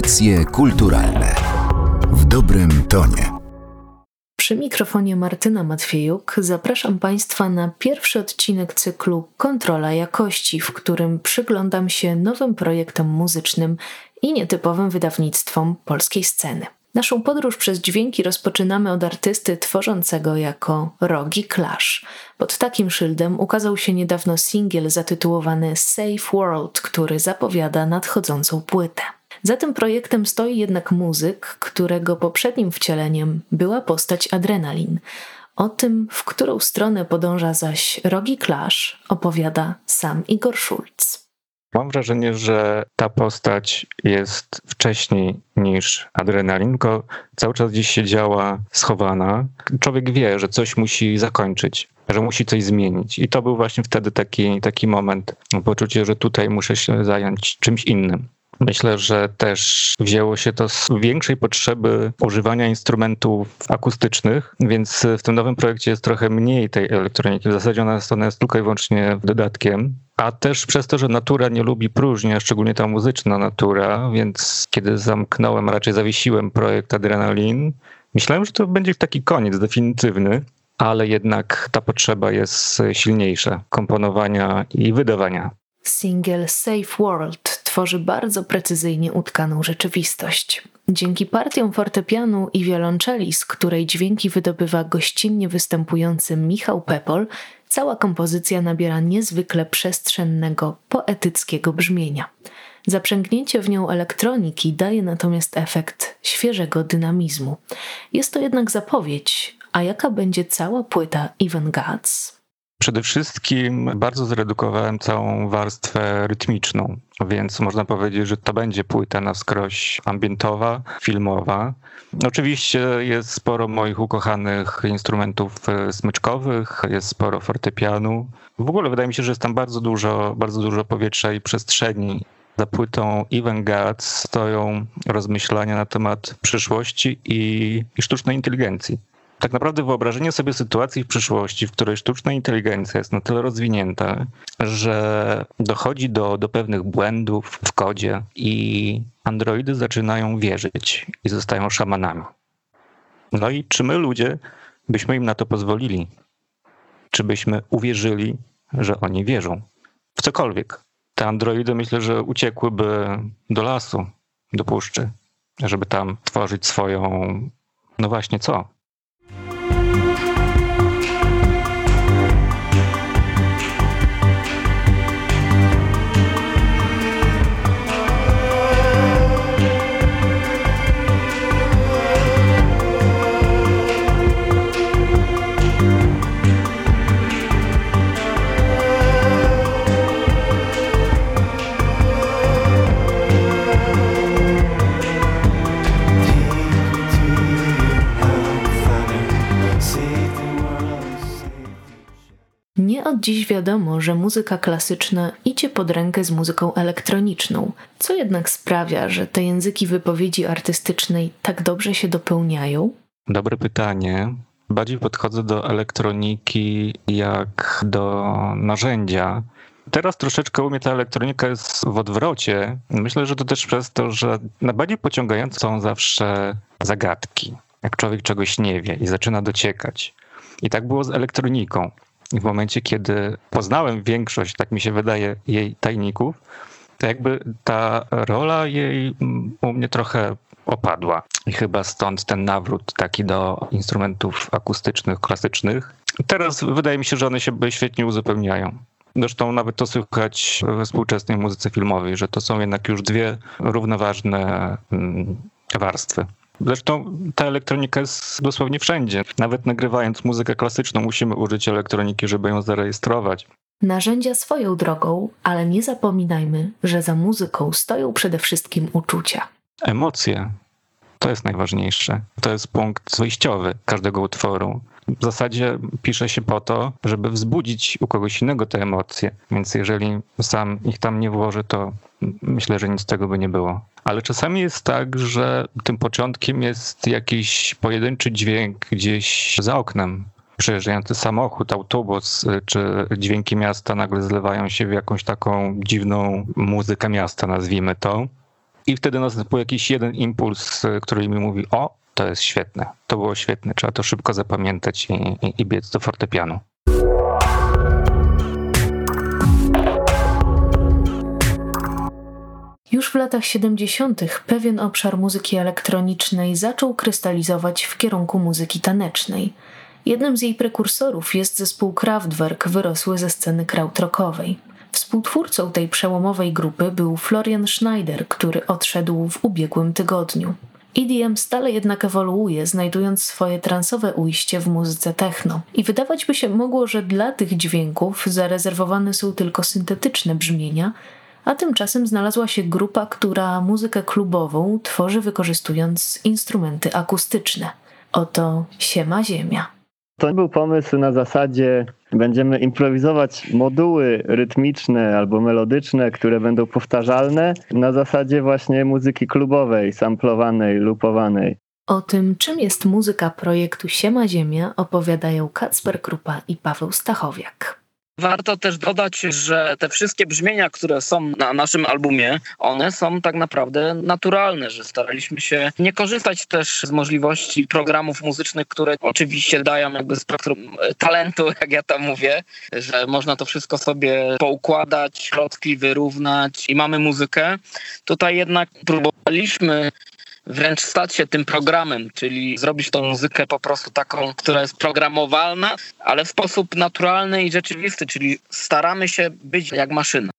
Audycje kulturalne w dobrym tonie. Przy mikrofonie Martyna Matwiejuk zapraszam Państwa na pierwszy odcinek cyklu Kontrola Jakości, w którym przyglądam się nowym projektom muzycznym i nietypowym wydawnictwom polskiej sceny. Naszą podróż przez dźwięki rozpoczynamy od artysty tworzącego jako Rogi Clash. Pod takim szyldem ukazał się niedawno singiel zatytułowany Safe World, który zapowiada nadchodzącą płytę. Za tym projektem stoi jednak muzyk, którego poprzednim wcieleniem była postać Adrenalin. O tym, w którą stronę podąża zaś Rogi Clash, opowiada sam Igor Schulz. Mam wrażenie, że ta postać jest wcześniej niż adrenalin, tylko cały czas gdzieś siedziała schowana. Człowiek wie, że coś musi zakończyć, że musi coś zmienić. I to był właśnie wtedy taki, taki moment, poczucie, że tutaj muszę się zająć czymś innym. Myślę, że też wzięło się to z większej potrzeby używania instrumentów akustycznych, więc w tym nowym projekcie jest trochę mniej tej elektroniki. W zasadzie ona jest, ona jest tylko i wyłącznie dodatkiem. A też przez to, że natura nie lubi próżni, a szczególnie ta muzyczna natura, więc kiedy zamknąłem, raczej zawiesiłem projekt Adrenalin, myślałem, że to będzie taki koniec definitywny, ale jednak ta potrzeba jest silniejsza komponowania i wydawania. Single Safe World tworzy bardzo precyzyjnie utkaną rzeczywistość. Dzięki partiom fortepianu i wiolonczeli, z której dźwięki wydobywa gościnnie występujący Michał Pepol, cała kompozycja nabiera niezwykle przestrzennego, poetyckiego brzmienia. Zaprzęgnięcie w nią elektroniki daje natomiast efekt świeżego dynamizmu. Jest to jednak zapowiedź, a jaka będzie cała płyta Even Gods? Przede wszystkim bardzo zredukowałem całą warstwę rytmiczną, więc można powiedzieć, że to będzie płyta na skroś ambientowa, filmowa. Oczywiście jest sporo moich ukochanych instrumentów e, smyczkowych, jest sporo fortepianu. W ogóle wydaje mi się, że jest tam bardzo dużo, bardzo dużo powietrza i przestrzeni. Za płytą Even Gods stoją rozmyślania na temat przyszłości i, i sztucznej inteligencji tak naprawdę wyobrażenie sobie sytuacji w przyszłości, w której sztuczna inteligencja jest na tyle rozwinięta, że dochodzi do, do pewnych błędów w kodzie i androidy zaczynają wierzyć i zostają szamanami. No i czy my ludzie byśmy im na to pozwolili? Czy byśmy uwierzyli, że oni wierzą w cokolwiek? Te androidy myślę, że uciekłyby do lasu, do puszczy, żeby tam tworzyć swoją, no właśnie co? Dziś wiadomo, że muzyka klasyczna idzie pod rękę z muzyką elektroniczną, co jednak sprawia, że te języki wypowiedzi artystycznej tak dobrze się dopełniają? Dobre pytanie. Bardziej podchodzę do elektroniki jak do narzędzia. Teraz troszeczkę u mnie ta elektronika jest w odwrocie. Myślę, że to też przez to, że najbardziej pociągające są zawsze zagadki. Jak człowiek czegoś nie wie i zaczyna dociekać. I tak było z elektroniką. W momencie, kiedy poznałem większość, tak mi się wydaje, jej tajników, to jakby ta rola jej u mnie trochę opadła. I chyba stąd ten nawrót taki do instrumentów akustycznych, klasycznych. Teraz wydaje mi się, że one się świetnie uzupełniają. Zresztą nawet to słychać we współczesnej muzyce filmowej, że to są jednak już dwie równoważne mm, warstwy. Zresztą ta elektronika jest dosłownie wszędzie. Nawet nagrywając muzykę klasyczną, musimy użyć elektroniki, żeby ją zarejestrować. Narzędzia swoją drogą, ale nie zapominajmy, że za muzyką stoją przede wszystkim uczucia. Emocje. To jest najważniejsze. To jest punkt wyjściowy każdego utworu. W zasadzie pisze się po to, żeby wzbudzić u kogoś innego te emocje. Więc jeżeli sam ich tam nie włoży, to myślę, że nic z tego by nie było. Ale czasami jest tak, że tym początkiem jest jakiś pojedynczy dźwięk gdzieś za oknem. Przejeżdżający samochód, autobus, czy dźwięki miasta nagle zlewają się w jakąś taką dziwną muzykę miasta, nazwijmy to. i wtedy następuje jakiś jeden impuls, który mi mówi: O, to jest świetne, to było świetne, trzeba to szybko zapamiętać i, i, i biec do fortepianu. Już w latach 70. pewien obszar muzyki elektronicznej zaczął krystalizować w kierunku muzyki tanecznej. Jednym z jej prekursorów jest zespół Kraftwerk, wyrosły ze sceny krautrockowej. Współtwórcą tej przełomowej grupy był Florian Schneider, który odszedł w ubiegłym tygodniu. EDM stale jednak ewoluuje, znajdując swoje transowe ujście w muzyce techno. I wydawać by się mogło, że dla tych dźwięków zarezerwowane są tylko syntetyczne brzmienia, a tymczasem znalazła się grupa, która muzykę klubową tworzy wykorzystując instrumenty akustyczne. Oto Siema Ziemia. To był pomysł na zasadzie będziemy improwizować moduły rytmiczne albo melodyczne, które będą powtarzalne na zasadzie właśnie muzyki klubowej, samplowanej, lupowanej. O tym, czym jest muzyka projektu Siema Ziemia opowiadają Kacper Krupa i Paweł Stachowiak. Warto też dodać, że te wszystkie brzmienia, które są na naszym albumie, one są tak naprawdę naturalne, że staraliśmy się nie korzystać też z możliwości programów muzycznych, które oczywiście dają jakby spektrum talentu, jak ja tam mówię, że można to wszystko sobie poukładać, klocki wyrównać i mamy muzykę. Tutaj jednak próbowaliśmy wręcz stać się tym programem, czyli zrobić tą muzykę po prostu taką, która jest programowalna, ale w sposób naturalny i rzeczywisty, czyli staramy się być jak maszyna.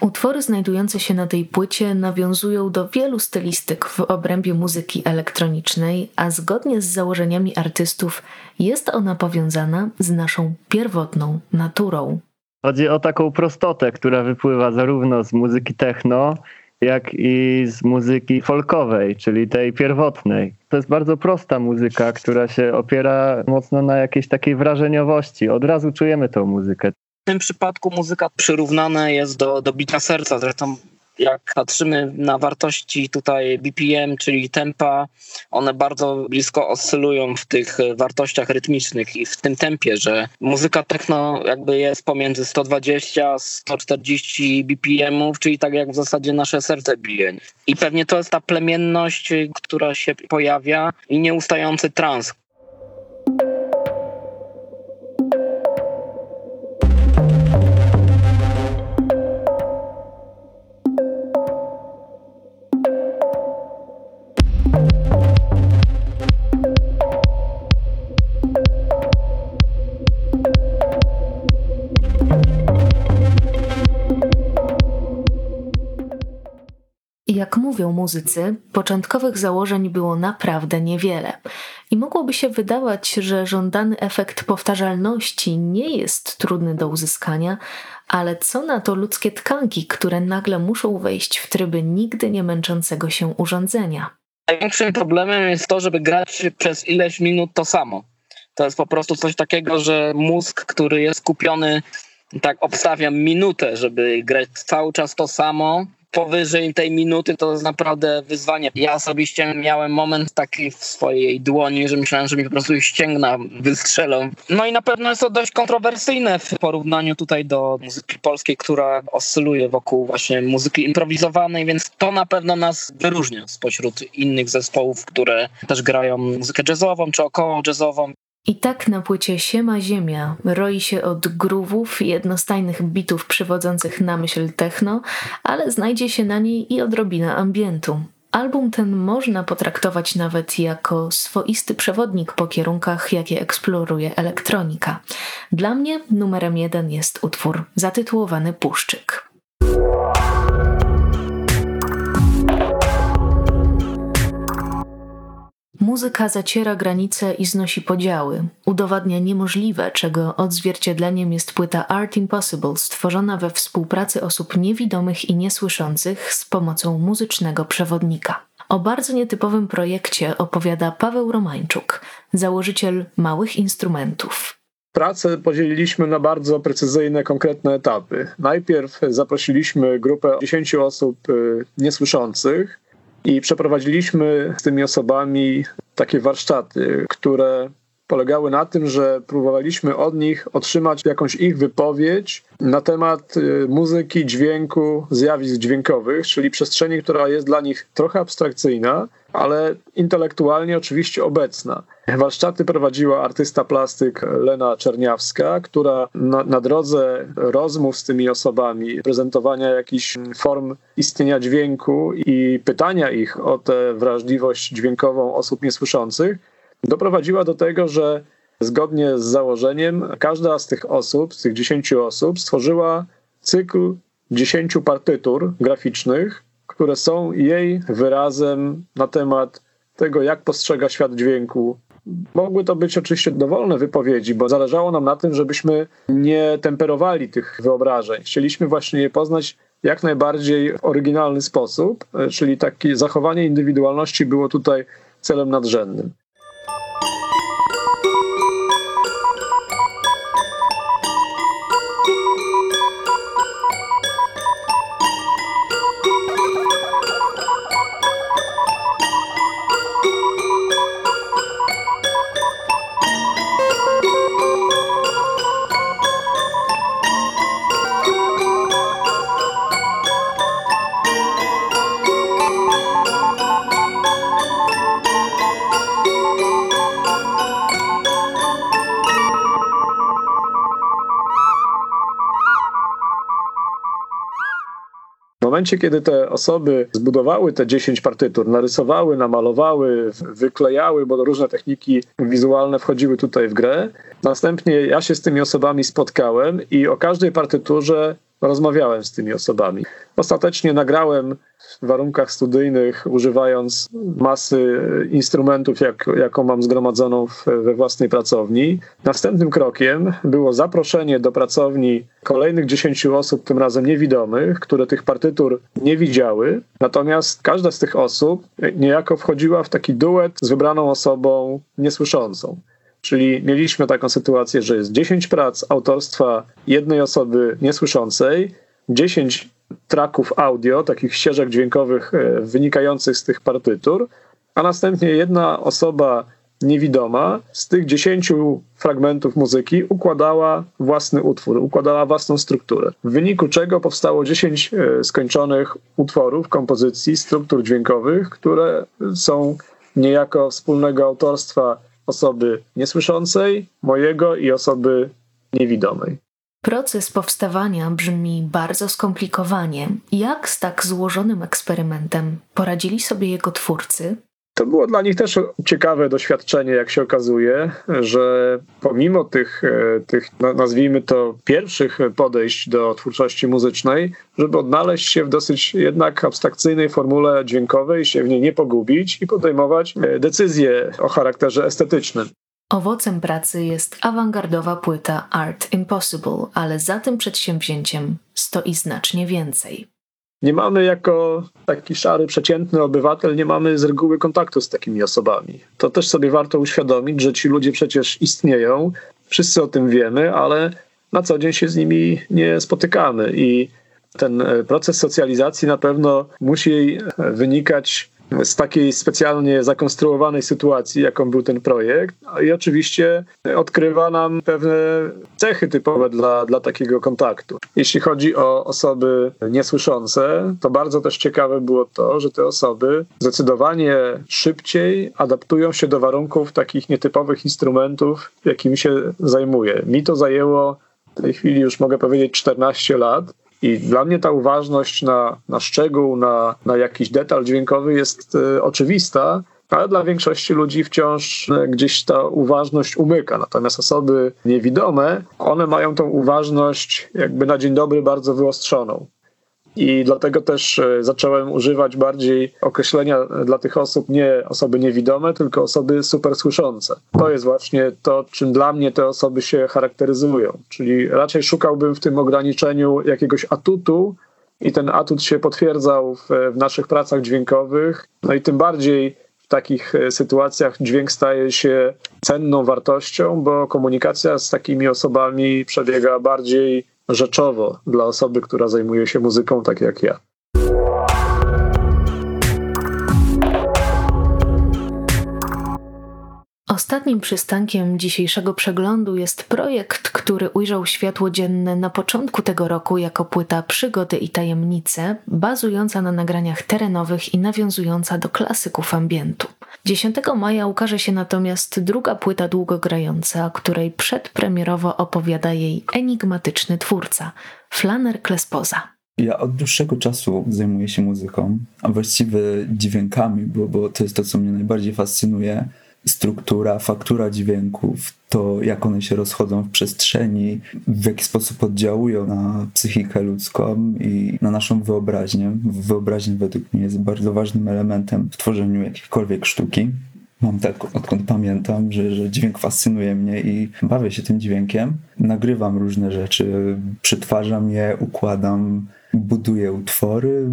Utwory znajdujące się na tej płycie nawiązują do wielu stylistyk w obrębie muzyki elektronicznej, a zgodnie z założeniami artystów jest ona powiązana z naszą pierwotną naturą. Chodzi o taką prostotę, która wypływa zarówno z muzyki techno, jak i z muzyki folkowej, czyli tej pierwotnej. To jest bardzo prosta muzyka, która się opiera mocno na jakiejś takiej wrażeniowości. Od razu czujemy tą muzykę. W tym przypadku muzyka przyrównana jest do, do bicia serca. Zresztą jak patrzymy na wartości tutaj BPM, czyli tempa, one bardzo blisko oscylują w tych wartościach rytmicznych i w tym tempie, że muzyka techno jakby jest pomiędzy 120 a 140 BPM-ów, czyli tak jak w zasadzie nasze serce bije. I pewnie to jest ta plemienność, która się pojawia i nieustający trans, Jak mówią muzycy, początkowych założeń było naprawdę niewiele. I mogłoby się wydawać, że żądany efekt powtarzalności nie jest trudny do uzyskania, ale co na to ludzkie tkanki, które nagle muszą wejść w tryby nigdy nie męczącego się urządzenia? Największym problemem jest to, żeby grać przez ileś minut to samo. To jest po prostu coś takiego, że mózg, który jest kupiony, tak obstawiam, minutę, żeby grać cały czas to samo, powyżej tej minuty to jest naprawdę wyzwanie. Ja osobiście miałem moment taki w swojej dłoni, że myślałem, że mi po prostu ścięgna wystrzelą. No i na pewno jest to dość kontrowersyjne w porównaniu tutaj do muzyki polskiej, która oscyluje wokół właśnie muzyki improwizowanej, więc to na pewno nas wyróżnia spośród innych zespołów, które też grają muzykę jazzową czy około jazzową. I tak na płycie Siema Ziemia roi się od grówów i jednostajnych bitów przywodzących na myśl techno, ale znajdzie się na niej i odrobina ambientu. Album ten można potraktować nawet jako swoisty przewodnik po kierunkach, jakie eksploruje elektronika. Dla mnie numerem jeden jest utwór zatytułowany Puszczyk. Muzyka zaciera granice i znosi podziały, udowadnia niemożliwe, czego odzwierciedleniem jest płyta Art Impossible, stworzona we współpracy osób niewidomych i niesłyszących z pomocą muzycznego przewodnika. O bardzo nietypowym projekcie opowiada Paweł Romańczuk, założyciel małych instrumentów. Pracę podzieliliśmy na bardzo precyzyjne, konkretne etapy. Najpierw zaprosiliśmy grupę 10 osób y, niesłyszących, i przeprowadziliśmy z tymi osobami takie warsztaty, które polegały na tym, że próbowaliśmy od nich otrzymać jakąś ich wypowiedź na temat y, muzyki, dźwięku, zjawisk dźwiękowych, czyli przestrzeni, która jest dla nich trochę abstrakcyjna, ale intelektualnie oczywiście obecna. Warsztaty prowadziła artysta plastyk Lena Czerniawska, która na, na drodze rozmów z tymi osobami, prezentowania jakichś form istnienia dźwięku i pytania ich o tę wrażliwość dźwiękową osób niesłyszących, doprowadziła do tego, że zgodnie z założeniem każda z tych osób, z tych dziesięciu osób, stworzyła cykl dziesięciu partytur graficznych, które są jej wyrazem na temat tego, jak postrzega świat dźwięku. Mogły to być oczywiście dowolne wypowiedzi, bo zależało nam na tym, żebyśmy nie temperowali tych wyobrażeń. Chcieliśmy właśnie je poznać jak najbardziej w oryginalny sposób, czyli takie zachowanie indywidualności było tutaj celem nadrzędnym. Momencie, kiedy te osoby zbudowały te 10 partytur, narysowały, namalowały, wyklejały, bo różne techniki wizualne wchodziły tutaj w grę, następnie ja się z tymi osobami spotkałem i o każdej partyturze rozmawiałem z tymi osobami. Ostatecznie nagrałem w warunkach studyjnych, używając masy instrumentów, jak, jaką mam zgromadzoną w, we własnej pracowni. Następnym krokiem było zaproszenie do pracowni kolejnych dziesięciu osób, tym razem niewidomych, które tych partytur nie widziały. Natomiast każda z tych osób niejako wchodziła w taki duet z wybraną osobą niesłyszącą. Czyli mieliśmy taką sytuację, że jest 10 prac autorstwa jednej osoby niesłyszącej, 10 traków audio, takich ścieżek dźwiękowych e, wynikających z tych partytur, a następnie jedna osoba niewidoma z tych 10 fragmentów muzyki układała własny utwór, układała własną strukturę. W wyniku czego powstało 10 e, skończonych utworów, kompozycji, struktur dźwiękowych, które są niejako wspólnego autorstwa osoby niesłyszącej, mojego i osoby niewidomej. Proces powstawania brzmi bardzo skomplikowanie. Jak z tak złożonym eksperymentem poradzili sobie jego twórcy? To było dla nich też ciekawe doświadczenie, jak się okazuje, że pomimo tych, e, tych nazwijmy to, pierwszych podejść do twórczości muzycznej, żeby odnaleźć się w dosyć jednak abstrakcyjnej formule dźwiękowej, się w niej nie pogubić i podejmować e, decyzje o charakterze estetycznym. Owocem pracy jest awangardowa płyta Art Impossible, ale za tym przedsięwzięciem stoi znacznie więcej nie mamy jako taki szary, przeciętny obywatel, nie mamy z reguły kontaktu z takimi osobami. To też sobie warto uświadomić, że ci ludzie przecież istnieją, wszyscy o tym wiemy, ale na co dzień się z nimi nie spotykamy i ten e, proces socjalizacji na pewno musi wynikać z takiej specjalnie zakonstruowanej sytuacji, jaką był ten projekt. I oczywiście odkrywa nam pewne cechy typowe dla, dla takiego kontaktu. Jeśli chodzi o osoby niesłyszące, to bardzo też ciekawe było to, że te osoby zdecydowanie szybciej adaptują się do warunków takich nietypowych instrumentów, jakimi się zajmuje. Mi to zajęło w tej chwili już mogę powiedzieć 14 lat i dla mnie ta uważność na, na szczegół, na, na jakiś detal dźwiękowy jest y, oczywista, ale dla większości ludzi wciąż y, gdzieś ta uważność umyka. Natomiast osoby niewidome, one mają tą uważność jakby na dzień dobry bardzo wyostrzoną. I dlatego też e, zacząłem używać bardziej określenia dla tych osób nie osoby niewidome, tylko osoby super słyszące. To jest właśnie to, czym dla mnie te osoby się charakteryzują. Czyli raczej szukałbym w tym ograniczeniu jakiegoś atutu, i ten atut się potwierdzał w, w naszych pracach dźwiękowych. No i tym bardziej w takich e, sytuacjach dźwięk staje się cenną wartością, bo komunikacja z takimi osobami przebiega bardziej rzeczowo dla osoby, która zajmuje się muzyką tak jak ja. Ostatnim przystankiem dzisiejszego przeglądu jest projekt, który ujrzał światło dzienne na początku tego roku jako płyta Przygody i Tajemnice, bazująca na nagraniach terenowych i nawiązująca do klasyków ambientu. 10 maja ukaże się natomiast druga płyta długogrająca, której przedpremierowo opowiada jej enigmatyczny twórca, Flaner Klespoza. Ja od dłuższego czasu zajmuję się muzyką, a właściwie dźwiękami, bo, bo to jest to, co mnie najbardziej fascynuje struktura, faktura dźwięków, to jak one się rozchodzą w przestrzeni, w jaki sposób oddziałują na psychikę ludzką i na naszą wyobraźnię. Wyobraźnia według mnie jest bardzo ważnym elementem w tworzeniu jakiejkolwiek sztuki. Mam tak, odkąd pamiętam, że, że dźwięk fascynuje mnie i bawię się tym dźwiękiem. Nagrywam różne rzeczy, przetwarzam je, układam, buduję utwory.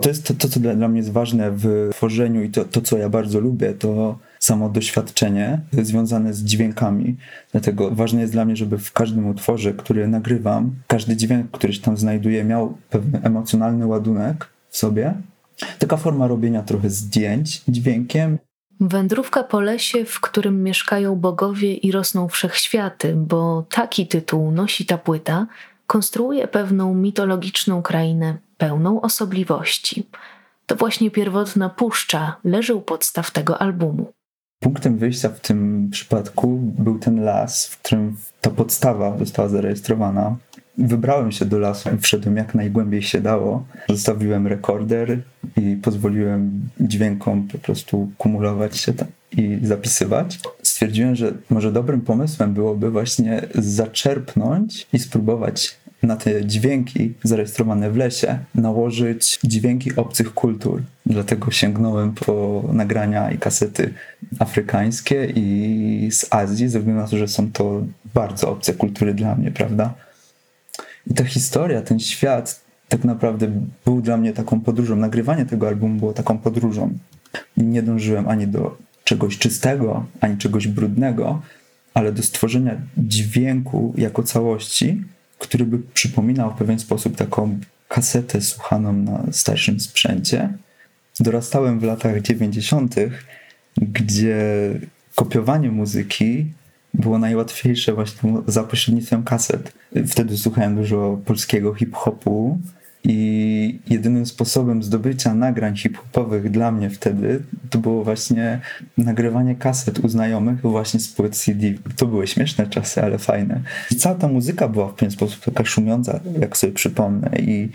To jest to, to co dla, dla mnie jest ważne w tworzeniu i to, to, co ja bardzo lubię, to samo doświadczenie związane z dźwiękami. Dlatego ważne jest dla mnie, żeby w każdym utworze, który nagrywam, każdy dźwięk, który się tam znajduje, miał pewien emocjonalny ładunek w sobie. Taka forma robienia trochę zdjęć dźwiękiem. Wędrówka po lesie, w którym mieszkają bogowie i rosną wszechświaty, bo taki tytuł nosi ta płyta, konstruuje pewną mitologiczną krainę pełną osobliwości. To właśnie pierwotna puszcza leży u podstaw tego albumu. Punktem wyjścia w tym przypadku był ten las, w którym ta podstawa została zarejestrowana. Wybrałem się do lasu, wszedłem jak najgłębiej się dało. Zostawiłem rekorder i pozwoliłem dźwiękom po prostu kumulować się tam i zapisywać. Stwierdziłem, że może dobrym pomysłem byłoby właśnie zaczerpnąć i spróbować na te dźwięki zarejestrowane w lesie nałożyć dźwięki obcych kultur. Dlatego sięgnąłem po nagrania i kasety afrykańskie i z Azji, ze względu na to, że są to bardzo obce kultury dla mnie, prawda? I ta historia, ten świat tak naprawdę był dla mnie taką podróżą. Nagrywanie tego albumu było taką podróżą. Nie dążyłem ani do czegoś czystego, ani czegoś brudnego, ale do stworzenia dźwięku jako całości, który by przypominał w pewien sposób taką kasetę słuchaną na starszym sprzęcie. Dorastałem w latach 90., gdzie kopiowanie muzyki było najłatwiejsze właśnie za pośrednictwem kaset. Wtedy słuchałem dużo polskiego hip-hopu i jedynym sposobem zdobycia nagrań hip-hopowych dla mnie wtedy to było właśnie nagrywanie kaset u znajomych właśnie z płyt CD. To były śmieszne czasy, ale fajne. I cała ta muzyka była w pewien sposób taka szumiąca, jak sobie przypomnę i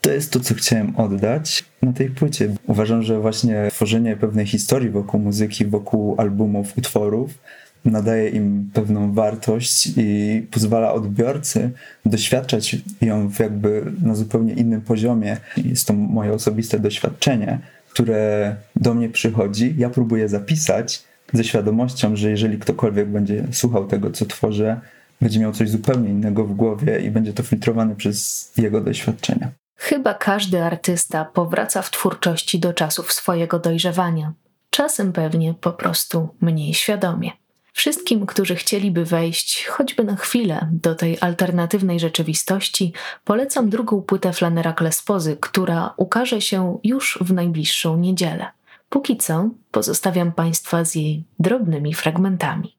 to jest to, co chciałem oddać na tej płycie. Uważam, że właśnie tworzenie pewnej historii wokół muzyki, wokół albumów, utworów nadaje im pewną wartość i pozwala odbiorcy doświadczać ją jakby na zupełnie innym poziomie. Jest to moje osobiste doświadczenie, które do mnie przychodzi. Ja próbuję zapisać ze świadomością, że jeżeli ktokolwiek będzie słuchał tego, co tworzę, będzie miał coś zupełnie innego w głowie i będzie to filtrowane przez jego doświadczenia. Chyba każdy artysta powraca w twórczości do czasów swojego dojrzewania. Czasem pewnie po prostu mniej świadomie. Wszystkim, którzy chcieliby wejść choćby na chwilę do tej alternatywnej rzeczywistości, polecam drugą płytę Flanera Klespozy, która ukaże się już w najbliższą niedzielę. Póki co pozostawiam Państwa z jej drobnymi fragmentami.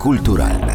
Audycje